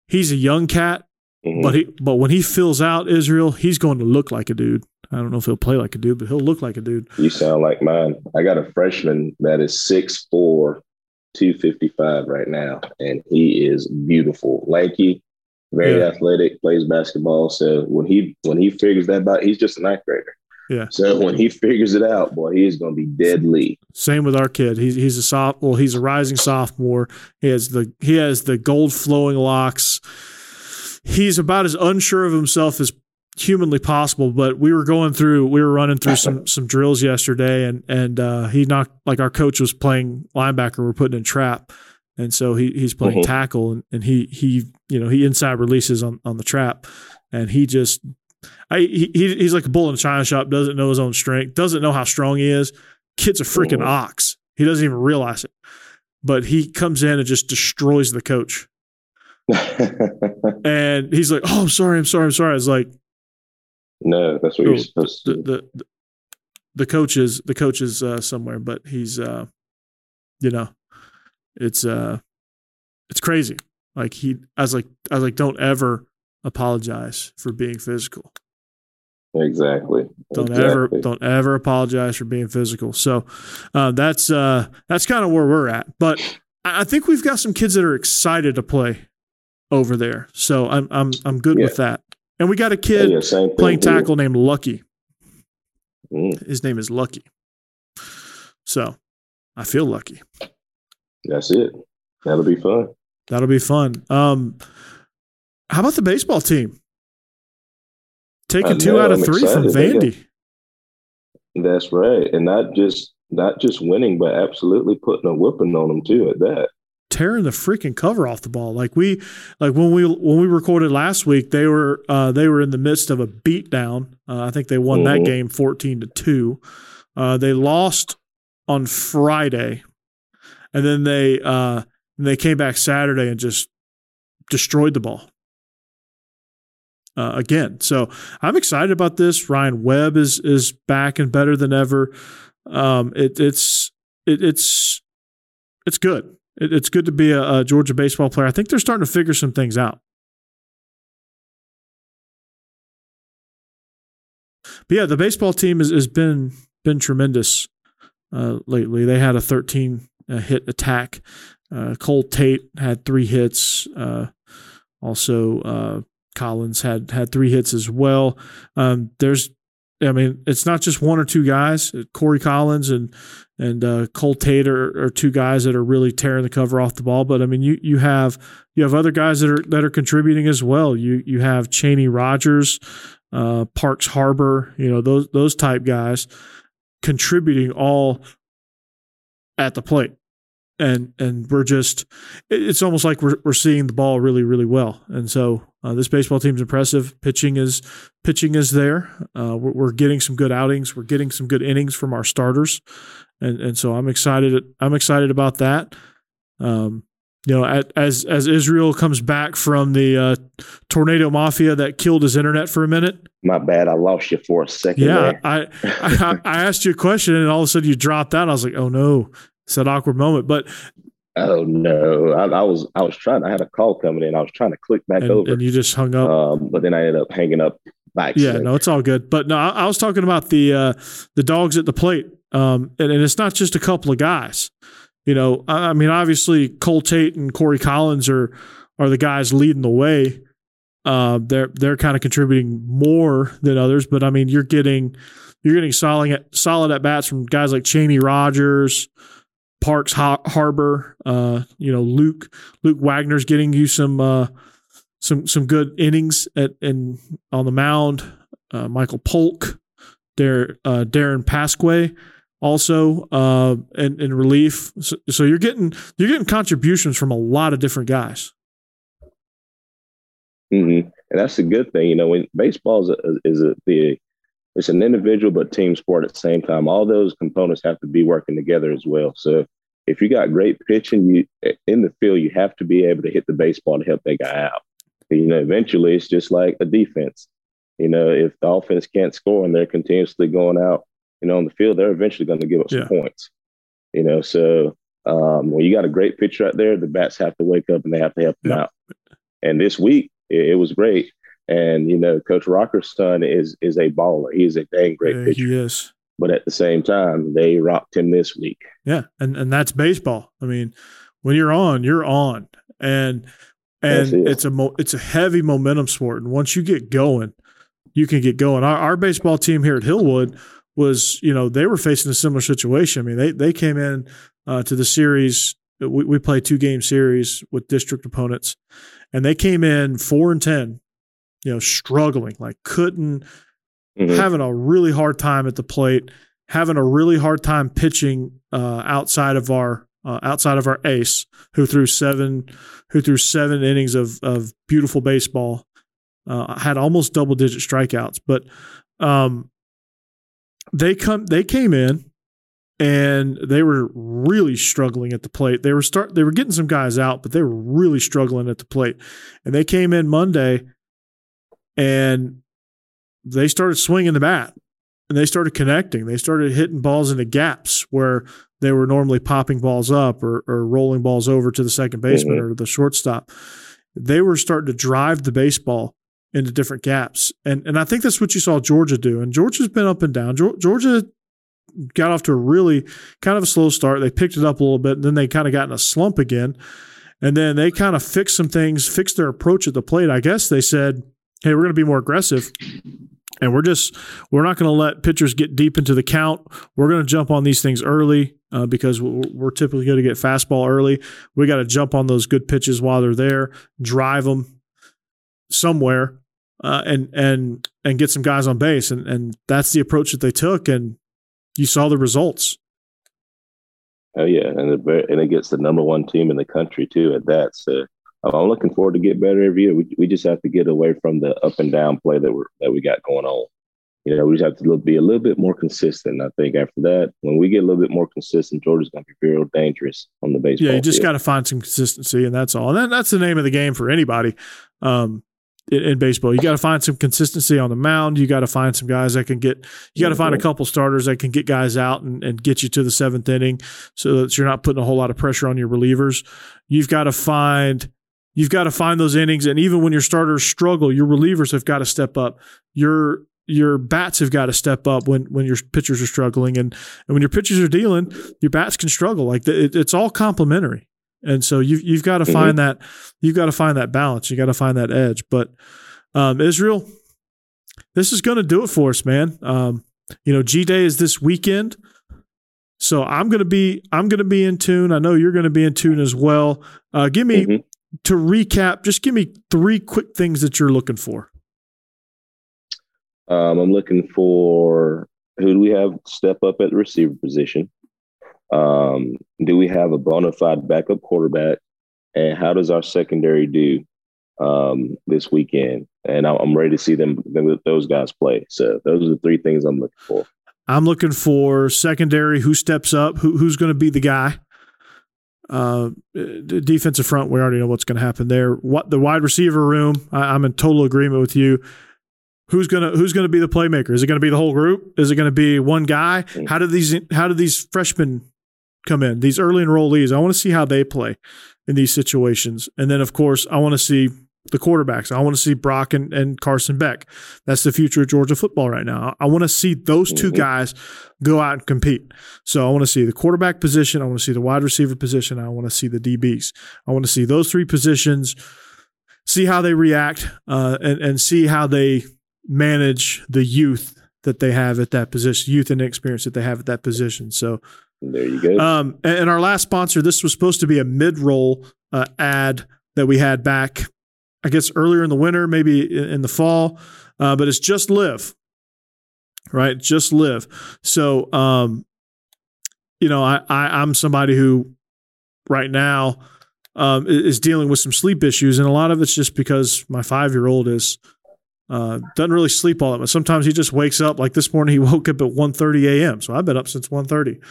He's a young cat, mm-hmm. but he but when he fills out Israel, he's going to look like a dude. I don't know if he'll play like a dude, but he'll look like a dude. You sound like mine. I got a freshman that is six four, two fifty five right now, and he is beautiful, lanky, very yeah. athletic, plays basketball. So when he when he figures that out, he's just a ninth grader. Yeah. So when he figures it out, boy, he is going to be deadly. Same with our kid. He's he's a soft. Well, he's a rising sophomore. He has the he has the gold flowing locks. He's about as unsure of himself as humanly possible. But we were going through, we were running through some some drills yesterday, and and uh, he knocked like our coach was playing linebacker. We're putting in trap, and so he he's playing mm-hmm. tackle, and, and he he you know he inside releases on on the trap, and he just. I, he, he's like a bull in a china shop. Doesn't know his own strength. Doesn't know how strong he is. Kid's a freaking mm-hmm. ox. He doesn't even realize it. But he comes in and just destroys the coach. and he's like, "Oh, I'm sorry, I'm sorry, I'm sorry." I was like, "No, that's what oh, you're supposed to." The, do. the, the coach is the coach is uh, somewhere, but he's uh, you know, it's uh, it's crazy. Like he, I was like, I was like, don't ever apologize for being physical. Exactly. Don't exactly. ever don't ever apologize for being physical. So uh, that's uh, that's kind of where we're at. But I think we've got some kids that are excited to play over there. So I'm I'm I'm good yeah. with that. And we got a kid yeah, playing tackle named Lucky. Mm. His name is Lucky. So I feel lucky. That's it. That'll be fun. That'll be fun. Um, how about the baseball team? Taking two out of I'm three excited. from Vandy. That's right, and not just not just winning, but absolutely putting a whooping on them too. At that, tearing the freaking cover off the ball. Like we, like when we when we recorded last week, they were uh, they were in the midst of a beatdown. Uh, I think they won mm-hmm. that game fourteen to two. Uh, they lost on Friday, and then they uh, they came back Saturday and just destroyed the ball uh, again. So I'm excited about this. Ryan Webb is is back and better than ever. Um, it, it's it, it's it's good. It, it's good to be a, a Georgia baseball player. I think they're starting to figure some things out. But yeah, the baseball team has, has been been tremendous uh, lately. They had a 13 uh, hit attack. Uh, Cole Tate had three hits. Uh, also, uh, Collins had had three hits as well. Um, there's, I mean, it's not just one or two guys. Corey Collins and and uh, Cole Tate are, are, two guys that are really tearing the cover off the ball. But I mean, you you have you have other guys that are that are contributing as well. You you have Chaney Rogers, uh, Parks Harbor, you know those those type guys contributing all at the plate and and we're just it's almost like we're we're seeing the ball really really well. And so uh, this baseball team's impressive. Pitching is pitching is there. Uh, we're, we're, getting some good outings. We're getting some good innings from our starters. And and so I'm excited I'm excited about that. Um, you know as as Israel comes back from the uh, tornado mafia that killed his internet for a minute. My bad. I lost you for a second yeah I, I I asked you a question and all of a sudden you dropped out. I was like oh no it's that awkward moment. But oh no, I, I, was I was trying. I had a call coming in. I was trying to click back and, over, and you just hung up. Um, but then I ended up hanging up. Back yeah, no, it's all good. But no, I, I was talking about the uh, the dogs at the plate, um, and, and it's not just a couple of guys. You know, I, I mean, obviously Cole Tate and Corey Collins are are the guys leading the way. Uh, they're they're kind of contributing more than others, but I mean, you're getting you're getting solid solid at bats from guys like Chaney Rogers, Parks Harbor. Uh, you know, Luke Luke Wagner's getting you some uh, some some good innings at and on the mound. Uh, Michael Polk, Dar, uh, Darren Pasquay also uh, in, in relief. So, so, you're getting you're getting contributions from a lot of different guys. Mm-hmm. And that's a good thing, you know. When baseball is a, is a, the it's an individual but team sport at the same time. All those components have to be working together as well. So if you got great pitching, you in the field, you have to be able to hit the baseball to help that guy out. You know, eventually it's just like a defense. You know, if the offense can't score and they're continuously going out, you know, on the field, they're eventually going to give up some points. You know, so um, when you got a great pitcher out there, the bats have to wake up and they have to help them yeah. out. And this week, it, it was great. And you know, Coach Rocker's son is is a baller. He's a dang great yeah, pitcher. He is. But at the same time, they rocked him this week. Yeah, and and that's baseball. I mean, when you're on, you're on, and and it. it's a mo- it's a heavy momentum sport. And once you get going, you can get going. Our, our baseball team here at Hillwood was, you know, they were facing a similar situation. I mean, they they came in uh, to the series. We, we play two game series with district opponents, and they came in four and ten you know, struggling, like couldn't, mm-hmm. having a really hard time at the plate, having a really hard time pitching uh, outside of our uh, outside of our ace, who threw seven, who threw seven innings of of beautiful baseball, uh, had almost double digit strikeouts, but um, they come they came in and they were really struggling at the plate. They were start they were getting some guys out, but they were really struggling at the plate. And they came in Monday and they started swinging the bat and they started connecting. They started hitting balls into gaps where they were normally popping balls up or, or rolling balls over to the second baseman mm-hmm. or the shortstop. They were starting to drive the baseball into different gaps. And and I think that's what you saw Georgia do. And Georgia's been up and down. Georgia got off to a really kind of a slow start. They picked it up a little bit, and then they kind of got in a slump again. And then they kind of fixed some things, fixed their approach at the plate. I guess they said, "Hey, we're going to be more aggressive." And we're just we're not going to let pitchers get deep into the count. We're going to jump on these things early uh, because we're typically going to get fastball early. We got to jump on those good pitches while they're there, drive them somewhere, uh, and and and get some guys on base. And and that's the approach that they took. And you saw the results. Oh yeah, and it, and it gets the number one team in the country too at that. So I'm looking forward to get better every year. We we just have to get away from the up and down play that we that we got going on. You know, we just have to be a little bit more consistent. I think after that, when we get a little bit more consistent, Georgia's going to be real dangerous on the baseball. Yeah, you just got to find some consistency, and that's all. And that, that's the name of the game for anybody. Um, in, in baseball. You got to find some consistency on the mound. You got to find some guys that can get. You got to find a couple starters that can get guys out and, and get you to the seventh inning, so that you're not putting a whole lot of pressure on your relievers. You've got to find. You've got to find those innings, and even when your starters struggle, your relievers have got to step up. Your your bats have got to step up when when your pitchers are struggling, and and when your pitchers are dealing, your bats can struggle. Like it, it's all complementary. And so you've you've got to mm-hmm. find that you've got to find that balance. You got to find that edge. But um, Israel, this is going to do it for us, man. Um, you know, G Day is this weekend, so I'm gonna be I'm gonna be in tune. I know you're going to be in tune as well. Uh, give me mm-hmm. To recap. Just give me three quick things that you're looking for. Um, I'm looking for who do we have step up at the receiver position? Um, do we have a bona fide backup quarterback? And how does our secondary do um, this weekend? And I'm ready to see them, those guys play. So those are the three things I'm looking for. I'm looking for secondary. Who steps up? Who, who's going to be the guy? Uh, defensive front, we already know what's going to happen there. What the wide receiver room? I, I'm in total agreement with you who's gonna who's gonna be the playmaker? Is it gonna be the whole group? Is it gonna be one guy? Mm. How do these how do these freshmen come in, these early enrollees. I want to see how they play in these situations. And then, of course, I want to see the quarterbacks. I want to see Brock and, and Carson Beck. That's the future of Georgia football right now. I want to see those 2 mm-hmm. guys go out and compete. So I want to see the quarterback position. I want to see the wide receiver position. I want to see the DBs. I want to see those three positions, see how they react, uh, and, and see how they manage the youth that they have at that position, youth and experience that they have at that position. So there you go. Um, and our last sponsor, this was supposed to be a mid-roll uh, ad that we had back, I guess earlier in the winter, maybe in, the fall, uh, but it's just live, right? Just live. So, um, you know, I, I I'm somebody who right now um, is dealing with some sleep issues, and a lot of it's just because my five year old is uh, doesn't really sleep all that much. Sometimes he just wakes up. Like this morning, he woke up at 1.30 a.m. So I've been up since 1.30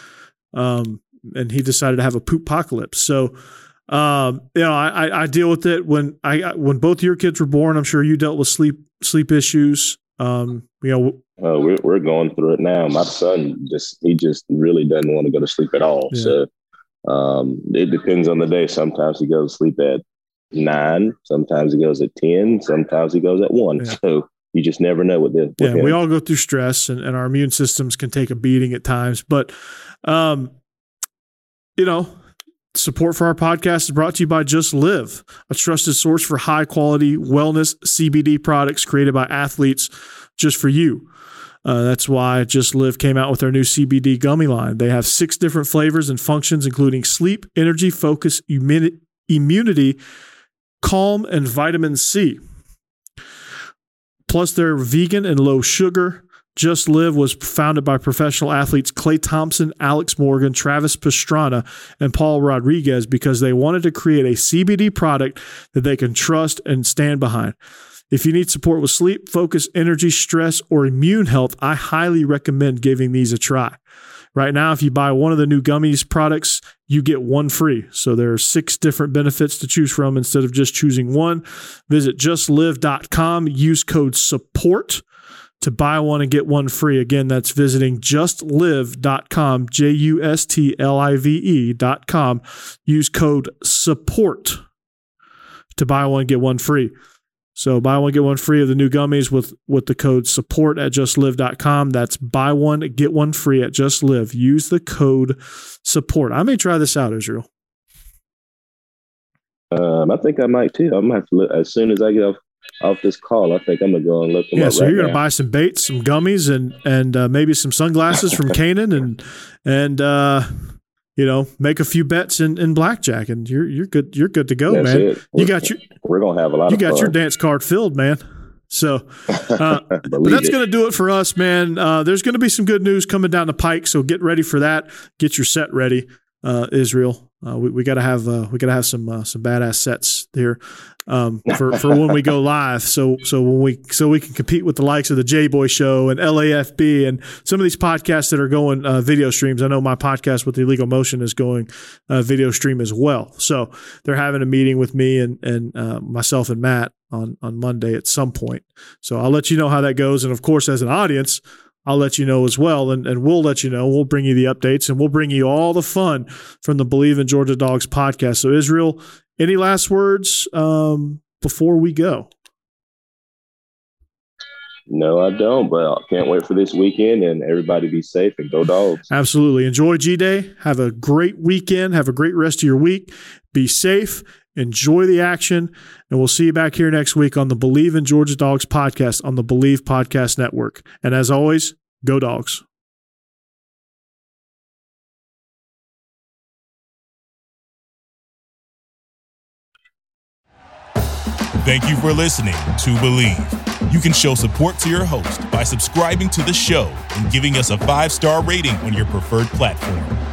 um, and he decided to have a poop apocalypse. So, um, you know, I, I deal with it when I when both your kids were born. I'm sure you dealt with sleep sleep issues. Um, you know, we're we're going through it now. My son just he just really doesn't want to go to sleep at all. Yeah. So, um, it depends on the day. Sometimes he goes to sleep at nine. Sometimes he goes at ten. Sometimes he goes at one. Yeah. So you just never know what the yeah. We all go through stress, and, and our immune systems can take a beating at times. But um, you know, support for our podcast is brought to you by Just Live, a trusted source for high quality wellness CBD products created by athletes just for you. Uh, that's why Just Live came out with their new CBD gummy line. They have six different flavors and functions, including sleep, energy, focus, immunity, calm, and vitamin C. Plus, they're vegan and low sugar. Just Live was founded by professional athletes Klay Thompson, Alex Morgan, Travis Pastrana, and Paul Rodriguez because they wanted to create a CBD product that they can trust and stand behind. If you need support with sleep, focus, energy, stress, or immune health, I highly recommend giving these a try. Right now, if you buy one of the new gummies products, you get one free. So there are six different benefits to choose from instead of just choosing one. Visit justlive.com, use code SUPPORT to buy one and get one free. Again, that's visiting justlive.com, J U S T L I V E.com. Use code SUPPORT to buy one, get one free. So buy one, get one free of the new gummies with, with the code support at justlive.com. That's buy one, get one free at justlive. Use the code support. I may try this out, Israel. Um, I think I might too. I might have to look as soon as I get off off this call. I think I'm gonna go and look Yeah, so right you're gonna now. buy some baits, some gummies, and and uh, maybe some sunglasses from Canaan, and and uh, you know make a few bets in, in blackjack, and you're you're good. You're good to go, That's man. it. You We're- got your We're gonna have a lot you got fun. your dance card filled, man. So, uh, but that's going to do it for us, man. Uh, there's going to be some good news coming down the pike, so get ready for that. Get your set ready, uh, Israel. Uh, we we got to have uh, we got to have some uh, some badass sets here um, for for when we go live. So so when we so we can compete with the likes of the J Boy Show and LAFB and some of these podcasts that are going uh, video streams. I know my podcast with the Illegal Motion is going uh, video stream as well. So they're having a meeting with me and and uh, myself and Matt on on Monday at some point. So I'll let you know how that goes. And of course, as an audience, I'll let you know as well, and, and we'll let you know. We'll bring you the updates, and we'll bring you all the fun from the Bleav in Georgia Dogs podcast. So Israel, any last words um, before we go? No, I don't. But I can't wait for this weekend and everybody be safe and go dogs. Absolutely. Enjoy G Day. Have a great weekend. Have a great rest of your week. Be safe. Enjoy the action. And we'll see you back here next week on the Bleav in Georgia Dogs podcast on the Bleav Podcast Network. And as always, go dogs. Thank you for listening to Bleav. You can show support to your host by subscribing to the show and giving us a five star rating on your preferred platform.